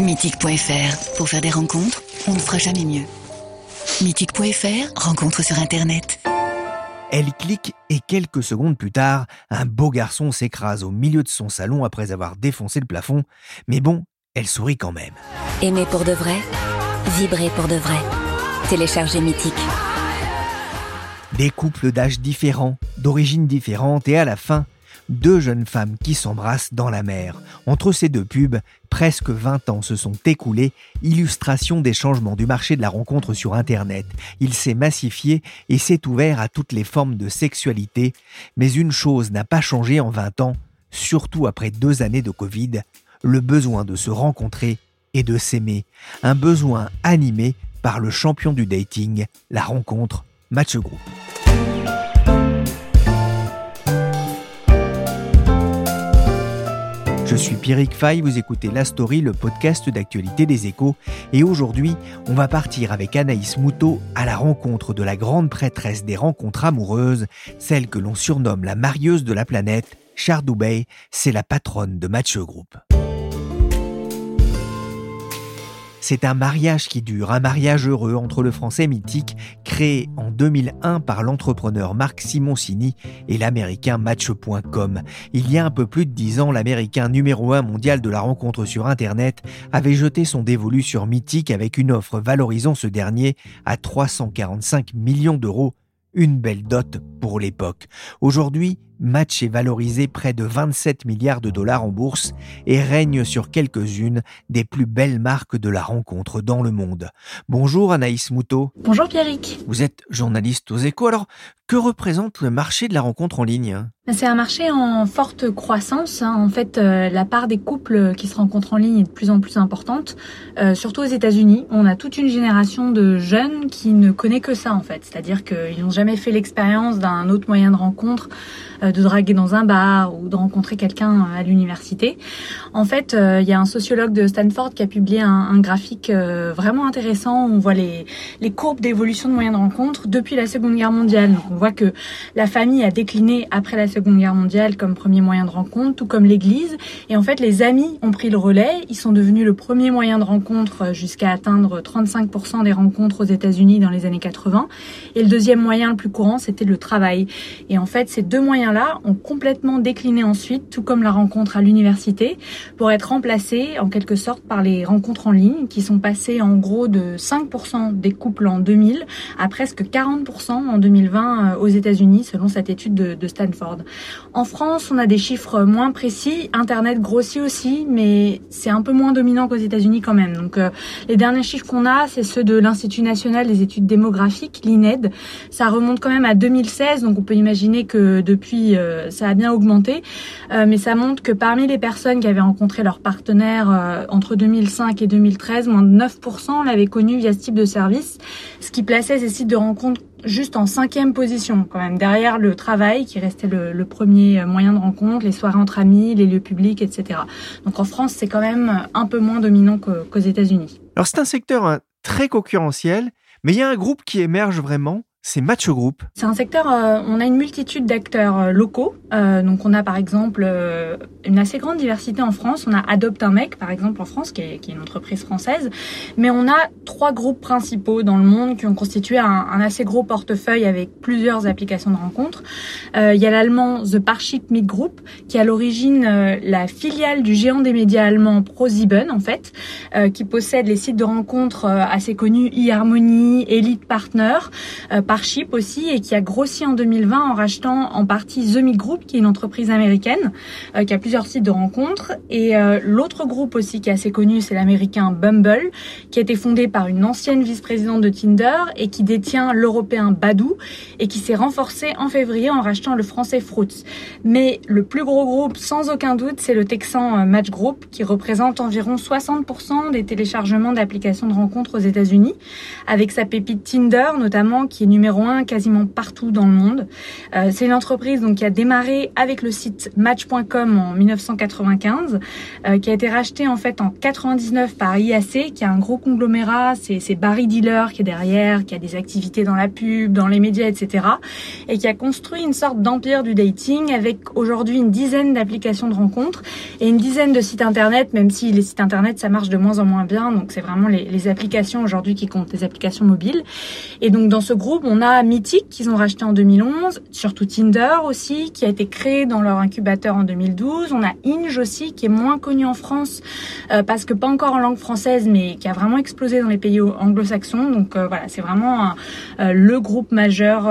Mythique.fr. Pour faire des rencontres, on ne fera jamais mieux. Mythique.fr. Rencontre sur Internet. Elle clique et quelques secondes plus tard, un beau garçon s'écrase au milieu de son salon après avoir défoncé le plafond. Mais bon, elle sourit quand même. Aimer pour de vrai, vibrer pour de vrai. Téléchargez Mythique. Des couples d'âges différents, d'origines différentes et à la fin, deux jeunes femmes qui s'embrassent dans la mer. Entre ces deux pubs, presque 20 ans se sont écoulés, illustration des changements du marché de la rencontre sur Internet. Il s'est massifié et s'est ouvert à toutes les formes de sexualité, mais une chose n'a pas changé en 20 ans, surtout après deux années de Covid, le besoin de se rencontrer et de s'aimer, un besoin animé par le champion du dating, la rencontre Match Group. Je suis Pierrick Fay, vous écoutez La Story, le podcast d'actualité des échos. Et aujourd'hui, on va partir avec Anaïs Moutot à la rencontre de la grande prêtresse des rencontres amoureuses, celle que l'on surnomme la marieuse de la planète. Chardoubey, c'est la patronne de Match Group. C'est un mariage qui dure, un mariage heureux entre le français mythique, créé en 2001 par l'entrepreneur Marc Simoncini et l'américain Match.com. Il y a un peu plus de dix ans, l'américain numéro un mondial de la rencontre sur Internet avait jeté son dévolu sur Mythique avec une offre valorisant ce dernier à 345 millions d'euros. Une belle dot pour l'époque. Aujourd'hui, Match est valorisé près de 27 milliards de dollars en bourse et règne sur quelques-unes des plus belles marques de la rencontre dans le monde. Bonjour Anaïs Moutot. Bonjour Pierrick. Vous êtes journaliste aux échos, alors que représente le marché de la rencontre en ligne? C'est un marché en forte croissance. Hein. En fait, euh, la part des couples qui se rencontrent en ligne est de plus en plus importante, euh, surtout aux États-Unis. On a toute une génération de jeunes qui ne connaît que ça en fait, c'est-à-dire qu'ils n'ont jamais fait l'expérience d'un autre moyen de rencontre de draguer dans un bar ou de rencontrer quelqu'un à l'université. En fait, euh, il y a un sociologue de Stanford qui a publié un, graphique euh, vraiment intéressant. On voit les, les courbes d'évolution de moyens de rencontre depuis la Seconde Guerre mondiale. Donc on voit que la famille a décliné après la Seconde Guerre mondiale comme premier moyen de rencontre, tout comme l'Église. Et en fait, les amis ont pris le relais. Ils sont devenus le premier moyen de rencontre jusqu'à atteindre 35% des rencontres aux États-Unis dans les années 80. Et le deuxième moyen le plus courant, c'était le travail. Et en fait, ces deux moyens-là ont complètement décliné ensuite, tout comme la rencontre à l'université, pour être remplacés en quelque sorte par les rencontres en ligne qui sont passées en gros de 5% des couples en 2000 à presque 40% en 2020 euh, aux États-Unis, selon cette étude de, Stanford. En France, on a des chiffres moins précis. Internet grossit aussi, mais c'est un peu moins dominant qu'aux États-Unis quand même. Donc, euh, les derniers chiffres qu'on a, c'est ceux de l'Institut national des études démographiques, l'INED. Ça remonte quand même à 2016, donc on peut imaginer que depuis euh, ça a bien augmenté, euh, mais ça montre que parmi les personnes qui avaient rencontré leur partenaire euh, entre 2005 et 2013, moins de 9% l'avaient connu via ce type de service, ce qui plaçait ces sites de rencontres juste en cinquième position quand même, derrière le travail qui restait le, premier moyen de rencontre, les soirées entre amis, les lieux publics, etc. Donc en France, c'est quand même un peu moins dominant qu'aux États-Unis. Alors c'est un secteur hein, très concurrentiel, mais il y a un groupe qui émerge vraiment, c'est Match Group. C'est un secteur, euh, on a une multitude d'acteurs euh, locaux. Euh, donc on a par exemple une assez grande diversité en France. On a Adopte un mec par exemple en France, qui est, qui est, une entreprise française. Mais on a trois groupes principaux dans le monde qui ont constitué un, un assez gros portefeuille avec plusieurs applications de rencontres. il y a l'allemand The Parship Meet Group, qui est à l'origine la filiale du géant des médias allemand ProSieben en fait, qui possède les sites de rencontres assez connus eHarmony, Elite Partner Parship aussi et qui a grossi en 2020 en rachetant en partie The Meet Group, qui est une entreprise américaine qui a plusieurs sites de rencontres. Et l'autre groupe aussi qui est assez connu, c'est l'américain Bumble, qui a été fondé par une ancienne vice-présidente de Tinder et qui détient l'européen Badoo et qui s'est renforcé en février en rachetant le français Fruits. Mais le plus gros groupe, sans aucun doute, c'est le texan Match Group qui représente environ 60% des téléchargements d'applications de rencontres aux États-Unis, avec sa pépite Tinder notamment, qui est numéro un quasiment partout dans le monde. Euh, c'est une entreprise donc qui a démarré avec le site Match.com en 1995, euh, qui a été racheté en fait en 99 par IAC, qui a un gros conglomérat, c'est Barry Dealer qui est derrière, qui a des activités dans la pub, dans les médias, etc. Et qui a construit une sorte d'empire du dating avec aujourd'hui une dizaine d'applications de rencontres et une dizaine de sites internet, même si les sites internet ça marche de moins en moins bien, donc c'est vraiment les applications aujourd'hui qui comptent, les applications mobiles. Et donc dans ce groupe, on a Mythic qu'ils ont racheté en 2011, surtout Tinder aussi, qui a été créé dans leur incubateur en 2012. On a Inge aussi, qui est moins connu en France euh, parce que pas encore en langue française, mais qui a vraiment explosé dans les pays anglo-saxons. Donc euh, voilà, c'est vraiment euh, le groupe majeur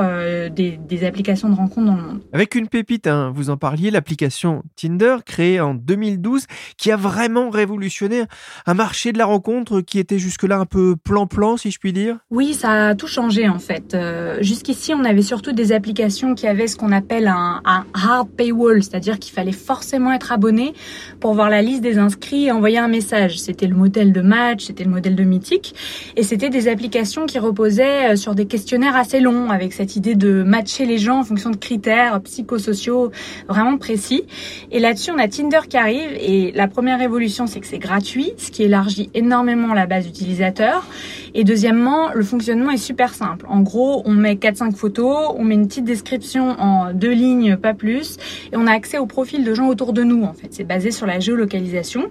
des, des, applications de rencontres dans le monde. Avec une pépite, hein, vous en parliez, l'application Tinder, créée en 2012, qui a vraiment révolutionné un marché de la rencontre qui était jusque-là un peu plan-plan, si je puis dire. Oui, ça a tout changé en fait. Jusqu'ici, on avait surtout des applications qui avaient ce qu'on appelle un, un hard paywall, c'est-à-dire qu'il fallait forcément être abonné pour voir la liste des inscrits et envoyer un message. C'était le modèle de match, c'était le modèle de mythique. Et c'était des applications qui reposaient euh, sur des questionnaires assez longs, avec cette idée de matcher les gens en fonction de critères psychosociaux vraiment précis. Et là-dessus, on a Tinder qui arrive. Et la première révolution, c'est que c'est gratuit, ce qui élargit énormément la base d'utilisateurs. Et deuxièmement, le fonctionnement est super simple. En gros, on met 4-5 photos, on met une petite description en deux lignes, pas plus, et on a accès au profil de gens autour de nous, en fait. C'est basé sur la géolocalisation.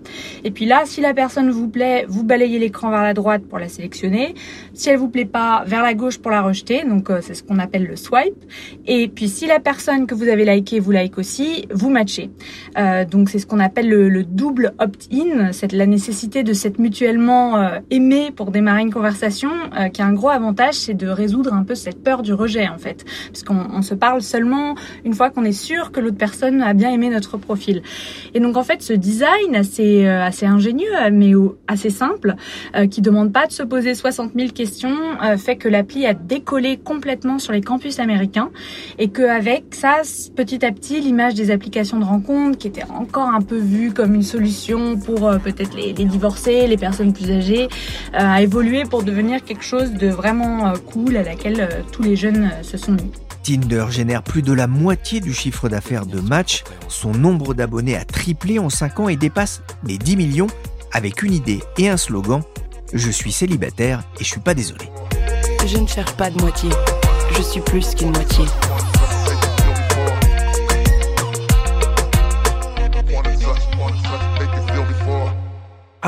Et puis là, si la personne vous plaît, vous balayez l'écran vers la droite pour la sélectionner. Si elle vous plaît pas, vers la gauche pour la rejeter. Donc, euh, c'est ce qu'on appelle le swipe. Et puis, si la personne que vous avez liké vous like aussi, vous matchez. Euh, donc, c'est ce qu'on appelle le, double opt-in. C'est la nécessité de s'être mutuellement euh, aimé pour démarrer une conversation, euh, qui a un gros avantage, c'est de résoudre un peu cette peur du rejet, en fait. Puisqu'on on se parle seulement une fois qu'on est sûr que l'autre personne a bien aimé notre profil. Et donc, en fait, ce design assez, assez ingénieux, mais assez simple, qui demande pas de se poser 60 000 questions, fait que l'appli a décollé complètement sur les campus américains et qu'avec ça, petit à petit, l'image des applications de rencontres, qui était encore un peu vue comme une solution pour peut-être les, les divorcés, les personnes plus âgées, a évolué pour devenir quelque chose de vraiment cool à laquelle tous les jeunes se sont mis. Tinder génère plus de la moitié du chiffre d'affaires de Match. Son nombre d'abonnés a triplé en 5 ans et dépasse les 10 millions avec une idée et un slogan Je suis célibataire et je suis pas désolé. Je ne cherche pas de moitié. Je suis plus qu'une moitié.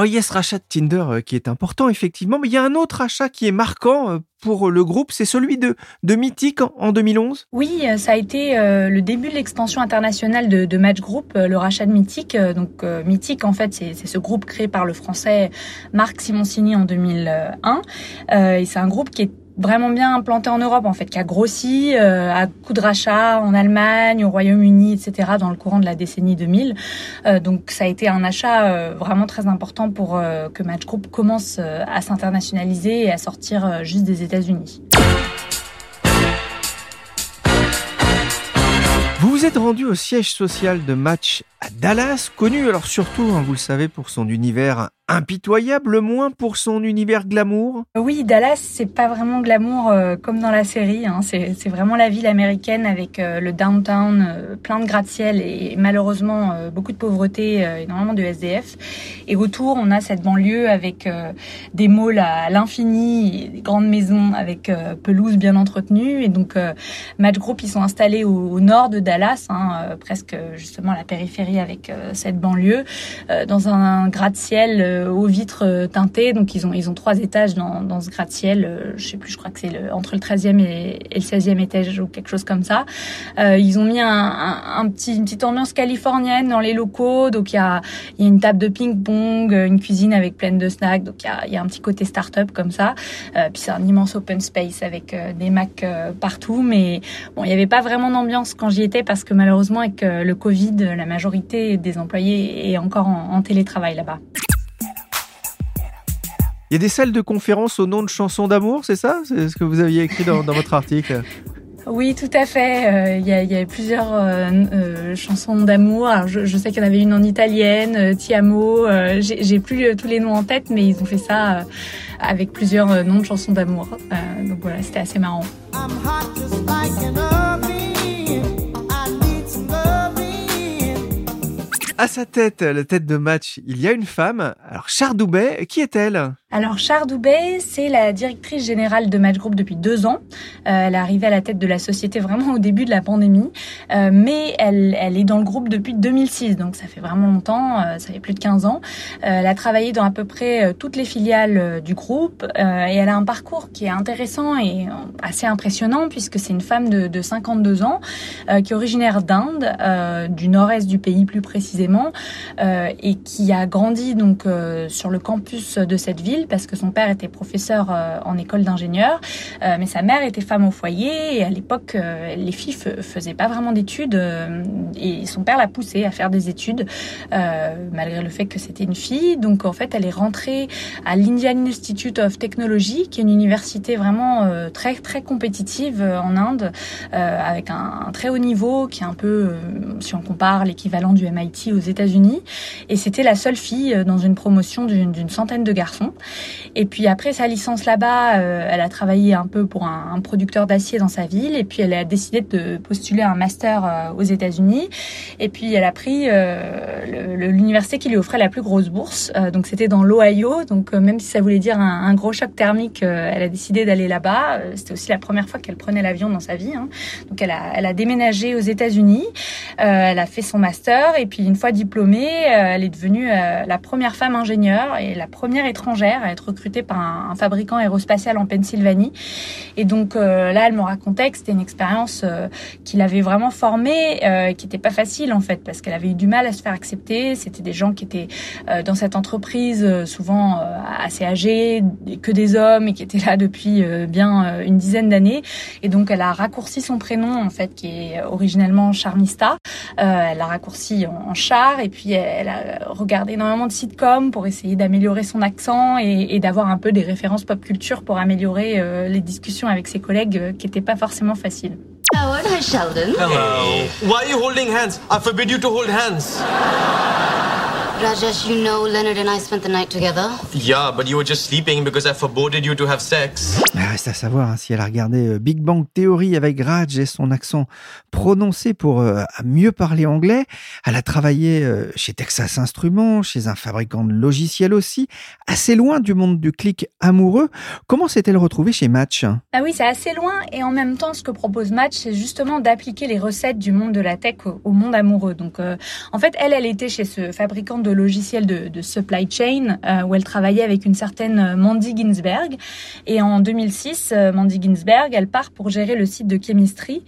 Alors il y a ce rachat de Tinder euh, qui est important effectivement, mais il y a un autre achat qui est marquant euh, pour le groupe, c'est celui de, de Mythic en 2011 Oui, euh, ça a été le début de l'expansion internationale de, de, Match Group, le rachat de Mythic. Donc Mythic, en fait, c'est ce groupe créé par le français Marc Simoncini en 2001. et c'est un groupe qui est vraiment bien implanté en Europe en fait, qui a grossi euh, à coup de rachat en Allemagne, au Royaume-Uni, etc. dans le courant de la décennie 2000. Euh, donc ça a été un achat euh, vraiment très important pour que Match Group commence à s'internationaliser et à sortir juste des États-Unis. Vous vous êtes rendu au siège social de Match à Dallas, connu alors surtout, hein, vous le savez, pour son univers impitoyable, moins pour son univers glamour? Oui, Dallas, c'est pas vraiment glamour euh, comme dans la série. Hein. C'est vraiment la ville américaine avec euh, le downtown, euh, plein de gratte-ciel et, malheureusement beaucoup de pauvreté, énormément de SDF. Et autour, on a cette banlieue avec des malls à l'infini, des grandes maisons avec pelouse bien entretenue. Et donc, Match Group, ils sont installés au, nord de Dallas, hein, presque justement à la périphérie avec cette banlieue, dans un gratte-ciel aux vitres teintées. Donc ils ont ils ont trois étages dans, dans ce gratte-ciel. je sais plus, je crois que c'est entre le 13e et, le 16e étage ou quelque chose comme ça. ils ont mis un, petit, une petite ambiance californienne dans les locaux. Donc il y a, y a une table de ping-pong, une cuisine avec plein de snacks. Donc il y a, y a un petit côté start-up comme ça. puis c'est un immense open space avec des Macs partout. Mais bon, il n'y avait pas vraiment d'ambiance quand j'y étais parce que malheureusement avec le Covid, la majorité des employés est encore en, télétravail là-bas. Il y a des salles de conférence au nom de chansons d'amour, c'est ça? C'est ce que vous aviez écrit dans, votre article oui, tout à fait. Euh, il y, a, plusieurs euh, euh, chansons d'amour. Je, je, sais qu'il y en avait une en italienne, Ti amo. J'ai plus tous les noms en tête, mais ils ont fait ça avec plusieurs noms de chansons d'amour. donc voilà, c'était assez marrant. À sa tête, la tête de match, il y a une femme. Alors, Chardoubet, qui est-elle? Alors Char Doubet, c'est la directrice générale de Match Group depuis deux ans. Euh, elle est arrivée à la tête de la société vraiment au début de la pandémie, euh, mais elle, elle est dans le groupe depuis 2006, donc ça fait vraiment longtemps, euh, ça fait plus de 15 ans. elle a travaillé dans à peu près toutes les filiales du groupe et elle a un parcours qui est intéressant et assez impressionnant puisque c'est une femme de, de 52 ans qui est originaire d'Inde, du nord-est du pays plus précisément, et qui a grandi donc sur le campus de cette ville parce que son père était professeur euh, en école d'ingénieur, euh, mais sa mère était femme au foyer et à l'époque euh, les filles faisaient pas vraiment d'études et son père l'a poussée à faire des études malgré le fait que c'était une fille. Donc en fait elle est rentrée à l'Indian Institute of Technology qui est une université vraiment très très compétitive en Inde avec un, un, très haut niveau qui est un peu si on compare l'équivalent du MIT aux États-Unis et c'était la seule fille dans une promotion d'une centaine de garçons. Et puis après sa licence là-bas, euh, elle a travaillé un peu pour un, producteur d'acier dans sa ville. Et puis elle a décidé de postuler un master euh, aux États-Unis. Et puis elle a pris euh, l'université qui lui offrait la plus grosse bourse. donc c'était dans l'Ohio. Donc même si ça voulait dire un, un gros choc thermique, elle a décidé d'aller là-bas. C'était aussi la première fois qu'elle prenait l'avion dans sa vie. Hein. Donc elle a, elle a déménagé aux États-Unis. elle a fait son master. Et puis une fois diplômée, elle est devenue la première femme ingénieure et la première étrangère à être recrutée par un, fabricant aérospatial en Pennsylvanie. Et donc euh, là, elle me racontait que c'était une expérience euh, qui l'avait vraiment formée, euh, qui n'était pas facile en fait, parce qu'elle avait eu du mal à se faire accepter. C'était des gens qui étaient dans cette entreprise souvent assez âgés, que des hommes et qui étaient là depuis bien une dizaine d'années. Et donc elle a raccourci son prénom en fait, qui est originellement Charmista. elle l'a raccourci en, Char et puis elle, a regardé énormément de sitcoms pour essayer d'améliorer son accent et, d'avoir un peu des références pop culture pour améliorer euh, les discussions avec ses collègues euh, qui n'étaient pas forcément faciles. Howard, hi Sheldon. Hello. Why are you holding hands? I forbid you to hold hands. Rajesh, you know Leonard and I spent the night together. Yeah, but you were just sleeping because I forbade you to have sex. Ah, reste à savoir hein, si elle a regardé euh, Big Bang Theory avec Raj et son accent prononcé pour euh, mieux parler anglais. Elle a travaillé euh, chez Texas Instruments, chez un fabricant de logiciels aussi, assez loin du monde du clic amoureux. Comment s'est-elle retrouvée chez Match? Ah oui, c'est assez loin et en même temps, ce que propose Match, c'est justement d'appliquer les recettes du monde de la tech au, monde amoureux. Donc, en fait, elle, elle était chez ce fabricant de logiciel de, de supply chain euh, où elle travaillait avec une certaine euh, Mandy Ginsberg. Et en 2006, euh, Mandy Ginsberg, elle part pour gérer le site de Chemistry,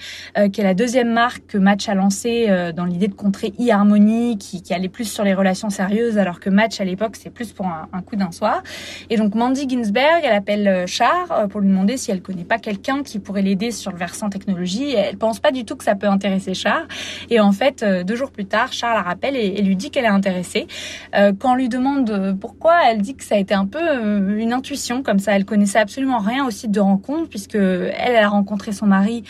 qui est la deuxième marque que Match a lancée dans l'idée de contrer e-harmony, qui, qui allait plus sur les relations sérieuses, alors que Match à l'époque c'est plus pour un, un coup d'un soir. Et donc Mandy Ginsberg, elle appelle Char pour lui demander si elle connaît pas quelqu'un qui pourrait l'aider sur le versant technologie. Elle pense pas du tout que ça peut intéresser Char. Et en fait, deux jours plus tard, Char la rappelle et, et lui dit qu'elle est intéressée. Euh, quand on lui demande pourquoi, elle dit que ça a été un peu euh, une intuition comme ça. Elle connaissait absolument rien au site de rencontre puisque elle, a rencontré son mari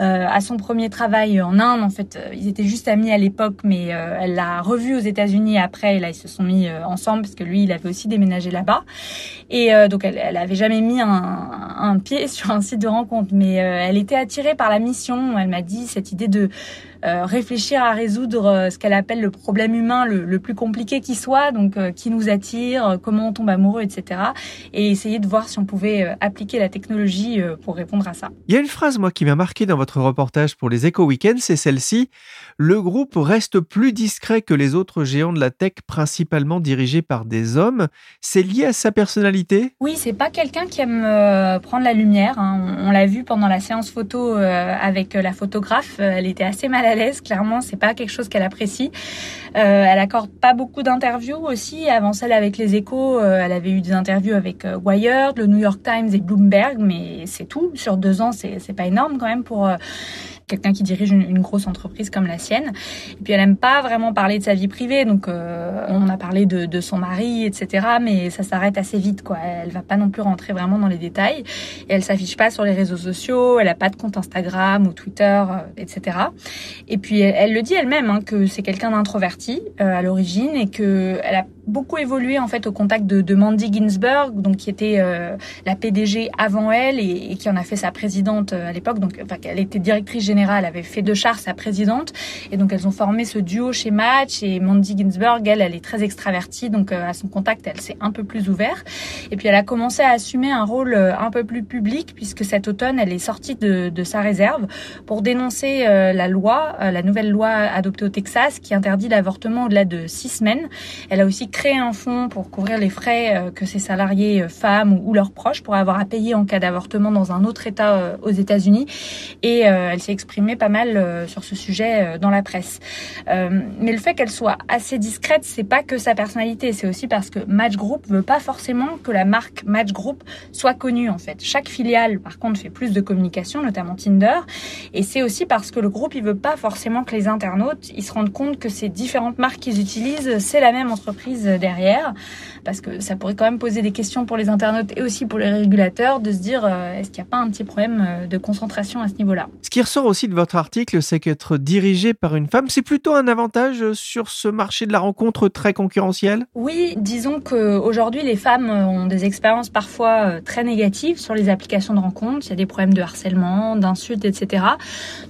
euh, à son premier travail en Inde. En fait, ils étaient juste amis à l'époque, mais elle l'a revu aux États-Unis après. Et là, ils se sont mis ensemble parce que lui, il avait aussi déménagé là-bas. Et donc, elle, elle avait jamais mis un, un, pied sur un site de rencontre, mais elle était attirée par la mission. Elle m'a dit cette idée de réfléchir à résoudre ce qu'elle appelle le problème humain le, le plus compliqué qu'il soit, donc qui nous attire, comment on tombe amoureux, etc. Et essayer de voir si on pouvait appliquer la technologie pour répondre à ça. Il y a une phrase, moi, qui m'a marqué dans votre reportage pour les Eco Weekends, c'est celle-ci. Le groupe reste plus discret que les autres géants de la tech, principalement dirigés par des hommes. C'est lié à sa personnalité? Oui, c'est pas quelqu'un qui aime prendre la lumière. Hein. On, l'a vu pendant la séance photo avec la photographe. Elle était assez mal à clairement. C'est pas quelque chose qu'elle apprécie. elle accorde pas beaucoup d'interviews aussi. Avant celle avec les Échos, elle avait eu des interviews avec Wired, le New York Times et Bloomberg, mais c'est tout. Sur deux ans, c'est pas énorme quand même pour quelqu'un qui dirige une, grosse entreprise comme la sienne. Et puis elle aime pas vraiment parler de sa vie privée, donc euh, on a parlé de, de, son mari, etc. Mais ça s'arrête assez vite, quoi. Elle va pas non plus rentrer vraiment dans les détails. Et elle s'affiche pas sur les réseaux sociaux, elle a pas de compte Instagram ou Twitter, euh, etc. Et puis elle, le dit elle-même hein, que c'est quelqu'un d'introverti euh, à l'origine et que elle a beaucoup évolué en fait au contact de, de Mandy Ginsburg, donc qui était euh, la PDG avant elle et, et, qui en a fait sa présidente à l'époque. Donc, enfin, elle était directrice générale avait fait de Char sa présidente. Et donc, elles ont formé ce duo chez Match. Et Mandy Ginsburg, elle, elle est très extravertie. Donc, euh, à son contact, elle s'est un peu plus ouverte. Et puis, elle a commencé à assumer un rôle euh, un peu plus public puisque cet automne, elle est sortie de, de sa réserve pour dénoncer euh, la loi, la nouvelle loi adoptée au Texas qui interdit l'avortement au-delà de six semaines. Elle a aussi créé un fonds pour couvrir les frais que ses salariés femmes ou, leurs proches pourraient avoir à payer en cas d'avortement dans un autre État aux États-Unis. Et elle s'est exprimé pas mal euh, sur ce sujet euh, dans la presse. Euh, mais le fait qu'elle soit assez discrète, c'est pas que sa personnalité, c'est aussi parce que Match Group veut pas forcément que la marque Match Group soit connue en fait. Chaque filiale, par contre, fait plus de communication, notamment Tinder, et c'est aussi parce que le groupe il veut pas forcément que les internautes ils se rendent compte que ces différentes marques qu'ils utilisent, c'est la même entreprise derrière, parce que ça pourrait quand même poser des questions pour les internautes et aussi pour les régulateurs de se dire est-ce qu'il n'y a pas un petit problème de concentration à ce niveau-là? Ce qui ressort aussi de votre article, c'est qu'être dirigé par une femme, c'est plutôt un avantage sur ce marché de la rencontre très concurrentiel Oui, disons qu'aujourd'hui, les femmes ont des expériences parfois euh, très négatives sur les applications de rencontre. Il y a des problèmes de harcèlement, d'insultes, etc.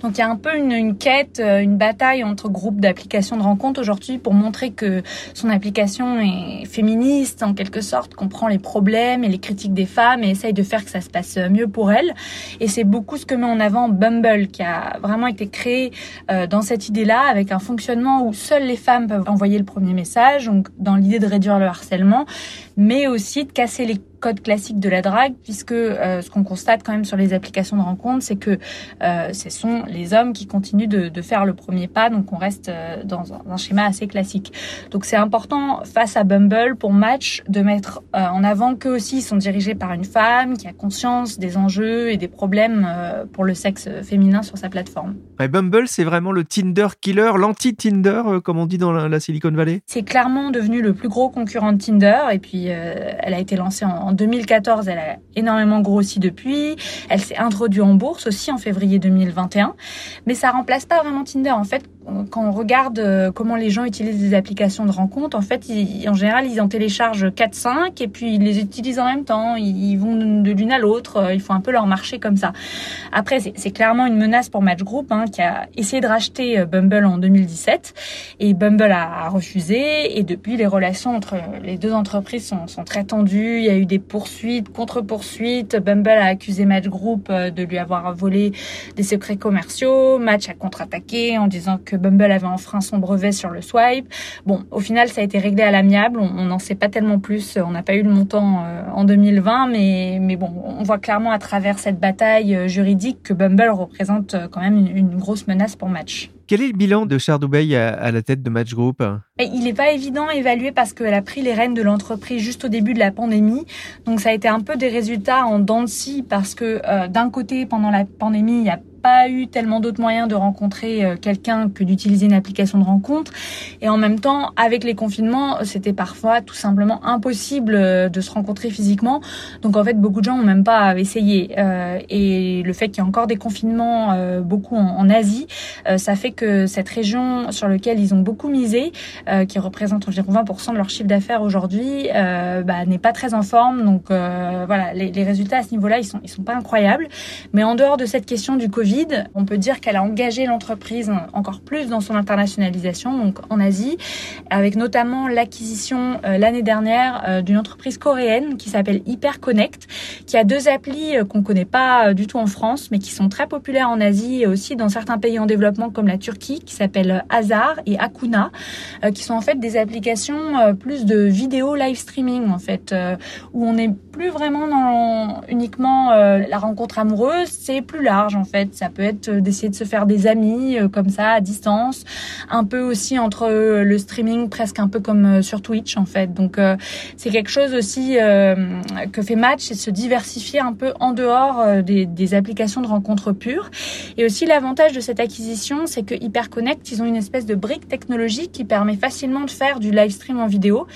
Donc il y a un peu une, une quête, euh, une bataille entre groupes d'applications de rencontre aujourd'hui pour montrer que son application est en quelque sorte, comprend les problèmes et les critiques des femmes et essaye de faire que ça se passe mieux pour elles. Et c'est beaucoup ce que met en avant Bumble qui a vraiment été créé euh, dans cette idée-là, avec un fonctionnement où seules les femmes peuvent envoyer le premier message, donc dans l'idée de réduire le harcèlement, mais aussi de casser les code classique de la drague, puisque euh, ce qu'on constate quand même sur les applications de rencontre, c'est que euh, ce sont les hommes qui continuent de, de, faire le premier pas, donc on reste euh, dans un, schéma assez classique. Donc c'est important face à Bumble pour Match de mettre euh, en avant qu'eux aussi sont dirigés par une femme qui a conscience des enjeux et des problèmes pour le sexe féminin sur sa plateforme. Et Bumble, c'est vraiment le Tinder killer, l'anti-Tinder, comme on dit dans la, la Silicon Valley. C'est clairement devenu le plus gros concurrent de Tinder, et puis elle a été lancée en en 2014, elle a énormément grossi depuis. Elle s'est introduite en bourse aussi en février 2021. Mais ça remplace pas vraiment Tinder. En fait, quand on regarde euh, comment les gens utilisent des applications de rencontre, en fait, en général, ils en téléchargent 4-5 et puis ils les utilisent en même temps. Ils vont de l'une à l'autre. Euh, ils font un peu leur marché comme ça. Après, c'est clairement une menace pour Match Group hein, qui a essayé de racheter euh, Bumble en 2017 et Bumble a refusé. Et depuis, les relations entre les deux entreprises sont, sont très tendues. Il y a eu des poursuites, contre-poursuites. Bumble a accusé Match Group de lui avoir volé des secrets commerciaux. Match a contre-attaqué en disant que Bumble avait enfreint son brevet sur le swipe. Bon, au final, ça a été réglé à l'amiable. On n'en sait pas tellement plus. On n'a pas eu le montant euh, en 2020, mais, mais bon, on voit clairement à travers cette bataille euh, juridique que Bumble représente euh, quand même une, une grosse menace pour Match. Quel est le bilan de Chardoubeil à, à la tête de Match Group? Il n'est pas évident à évaluer parce qu'elle a pris les rênes de l'entreprise juste au début de la pandémie. Donc ça a été un peu des résultats en dents de scie parce que euh, d'un côté, pendant la pandémie, il y a pas eu tellement d'autres moyens de rencontrer euh, quelqu'un que d'utiliser une application de rencontre. Et en même temps, avec les confinements, c'était parfois tout simplement impossible euh, de se rencontrer physiquement. Donc en fait, beaucoup de gens n'ont même pas essayé. Euh, et le fait qu'il y ait encore des confinements, beaucoup en, Asie, ça fait que cette région sur laquelle ils ont beaucoup misé, qui représente environ 20% de leur chiffre d'affaires aujourd'hui, bah, n'est pas très en forme. Donc voilà, les, résultats à ce niveau-là, ils sont, ils sont pas incroyables. Mais en dehors de cette question du Covid, On peut dire qu'elle a engagé l'entreprise encore plus dans son internationalisation, donc en Asie, avec notamment l'acquisition euh, l'année dernière euh, d'une entreprise coréenne qui s'appelle HyperConnect, qui a deux applis euh, qu'on connaît pas du tout en France, mais qui sont très populaires en Asie et aussi dans certains pays en développement comme la Turquie, qui s'appellent Hazar et Akuna, qui sont en fait des applications plus de vidéo live streaming en fait, où on n'est plus vraiment dans uniquement la rencontre amoureuse, c'est plus large en fait. Ça peut être d'essayer de se faire des amis comme ça à distance, un peu aussi entre le streaming presque un peu comme sur Twitch en fait. Donc c'est quelque chose aussi que fait Match, c'est se diversifier un peu en dehors des, applications de rencontres pures. Et aussi l'avantage de cette acquisition, c'est que HyperConnect, ils ont une espèce de brique technologique qui permet facilement de faire du live stream en vidéo.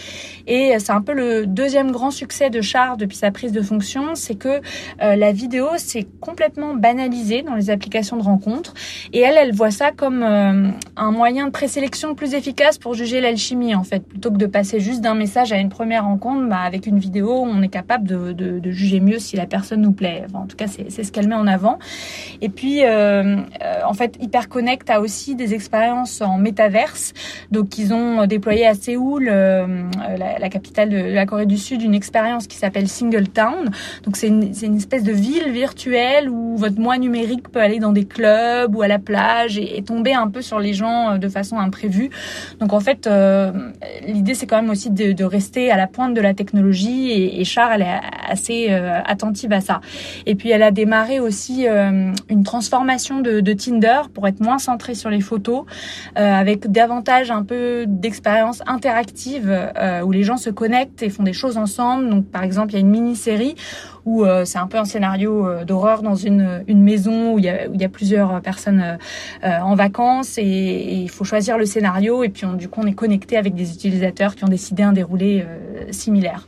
Et c'est un peu le deuxième grand succès de Char depuis sa prise de fonction, c'est que la vidéo c'est complètement banalisé dans les applications de rencontres. Et elle, elle voit ça comme un moyen de présélection plus efficace pour juger l'alchimie en fait, plutôt que de passer juste d'un message à une première rencontre, bah, avec une vidéo, on est capable de, juger mieux si la personne nous plaît. En tout cas, c'est ce qu'elle met en avant. Et puis, euh, en fait, HyperConnect a aussi des expériences en métaverse. Donc, ils ont déployé à Séoul, euh, la, la, capitale de la Corée du Sud, une expérience qui s'appelle Single Town. Donc, c'est une, une, espèce de ville virtuelle où votre moi numérique peut aller dans des clubs ou à la plage et, tomber un peu sur les gens de façon imprévue. Donc, en fait, euh, l'idée, c'est quand même aussi de, rester à la pointe de la technologie et, et Char, elle est assez euh, attentive à ça. Et puis, elle a démarré aussi euh, une transformation de, de, Tinder pour être moins centrée sur les photos, euh, avec davantage un peu d'expérience interactive où les gens se connectent et font des choses ensemble. Donc, par exemple, il y a une mini-série où c'est un peu un scénario d'horreur dans une, une maison où il, y a, plusieurs personnes en vacances et, il faut choisir le scénario et puis on, du coup on est connecté avec des utilisateurs qui ont décidé un déroulé euh, similaire.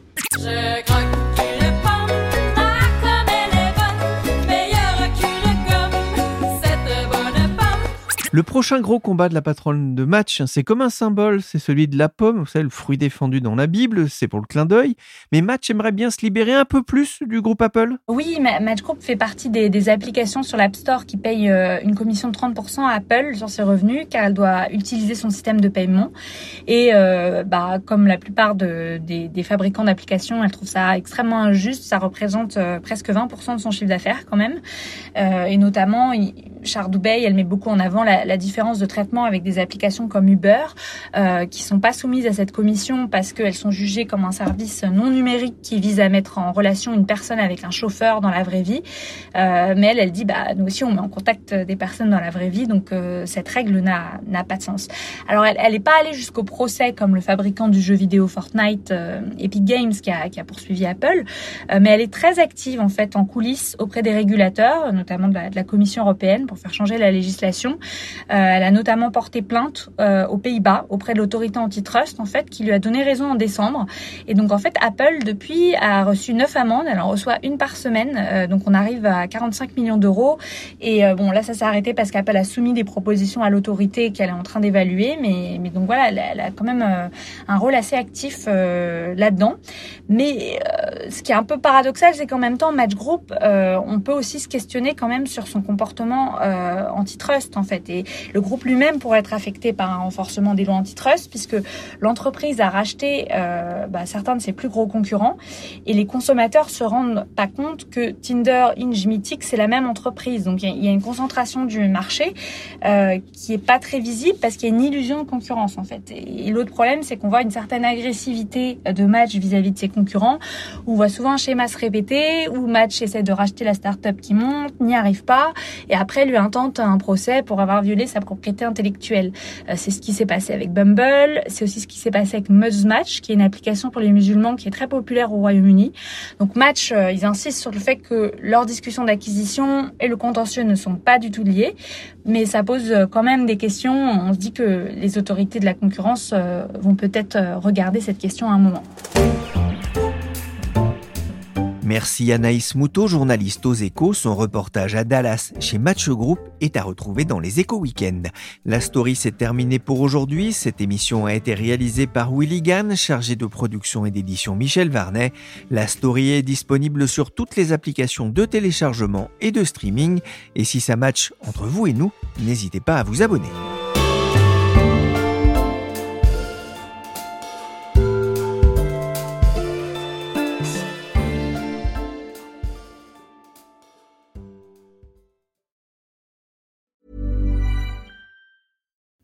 Le prochain gros combat de la patronne de match, c'est comme un symbole, c'est celui de la pomme, vous le fruit défendu dans la Bible, c'est pour le clin d'œil. Mais Match aimerait bien se libérer un peu plus du groupe Apple Oui, Match Group fait partie des, applications sur l'App Store qui payent euh, une commission de 30% à Apple sur ses revenus, car elle doit utiliser son système de paiement. Et euh, bah, comme la plupart de, des, fabricants d'applications, elle trouve ça extrêmement injuste. Ça représente euh, presque 20% de son chiffre d'affaires quand même. Et notamment, Dubey, elle met beaucoup en avant la, la, différence de traitement avec des applications comme Uber, euh, qui sont pas soumises à cette commission parce qu'elles sont jugées comme un service non numérique qui vise à mettre en relation une personne avec un chauffeur dans la vraie vie. Euh, mais elle, elle dit, bah nous aussi on met en contact des personnes dans la vraie vie, donc euh, cette règle n'a pas de sens. Alors elle, elle est pas allée jusqu'au procès comme le fabricant du jeu vidéo Fortnite, euh, Epic Games, qui a, qui a poursuivi Apple, euh, mais elle est très active en fait en coulisses auprès des régulateurs, notamment de la, de la Commission européenne, faire changer la législation. Euh, elle a notamment porté plainte euh, aux Pays-Bas auprès de l'autorité antitrust en fait qui lui a donné raison en décembre. Et donc en fait Apple depuis a reçu neuf amendes. Elle en reçoit une par semaine. Euh, donc on arrive à 45 millions d'euros. Et bon là ça s'est arrêté parce qu'Apple a soumis des propositions à l'autorité qu'elle est en train d'évaluer. Mais, donc voilà, elle, a quand même un rôle assez actif là-dedans. Mais ce qui est un peu paradoxal, c'est qu'en même temps Match Group, on peut aussi se questionner quand même sur son comportement euh, antitrust en fait. Et le groupe lui-même pourrait être affecté par un renforcement des lois antitrust puisque l'entreprise a racheté euh, bah, certains de ses plus gros concurrents et les consommateurs se rendent pas compte que Tinder, Inge, Mythic, c'est la même entreprise. Donc il y, a une concentration du marché euh, qui est pas très visible parce qu'il y a une illusion de concurrence en fait. Et, l'autre problème, c'est qu'on voit une certaine agressivité de Match vis-à-vis -vis de ses concurrents. Où on voit souvent un schéma se répéter où Match essaie de racheter la start-up qui monte, n'y arrive pas et après lui intente un procès pour avoir violé sa propriété intellectuelle. Euh, c'est ce qui s'est passé avec Bumble, c'est aussi ce qui s'est passé avec Match, qui est une application pour les musulmans qui est très populaire au Royaume-Uni. Donc Match, euh, ils insistent sur le fait que leur discussion d'acquisition et le contentieux ne sont pas du tout liés, mais ça pose euh, quand même des questions. On se dit que les autorités de la concurrence vont peut-être regarder cette question à un moment. Merci Anaïs Moutot, journaliste aux échos. Son reportage à Dallas chez Match Group est à retrouver dans les échos week-end. La story s'est terminée pour aujourd'hui. Cette émission a été réalisée par Willy Gann, chargé de production et d'édition Michel Varnet. La story est disponible sur toutes les applications de téléchargement et de streaming. Et si ça match entre vous et nous, n'hésitez pas à vous abonner.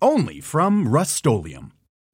only from Rust-Oleum.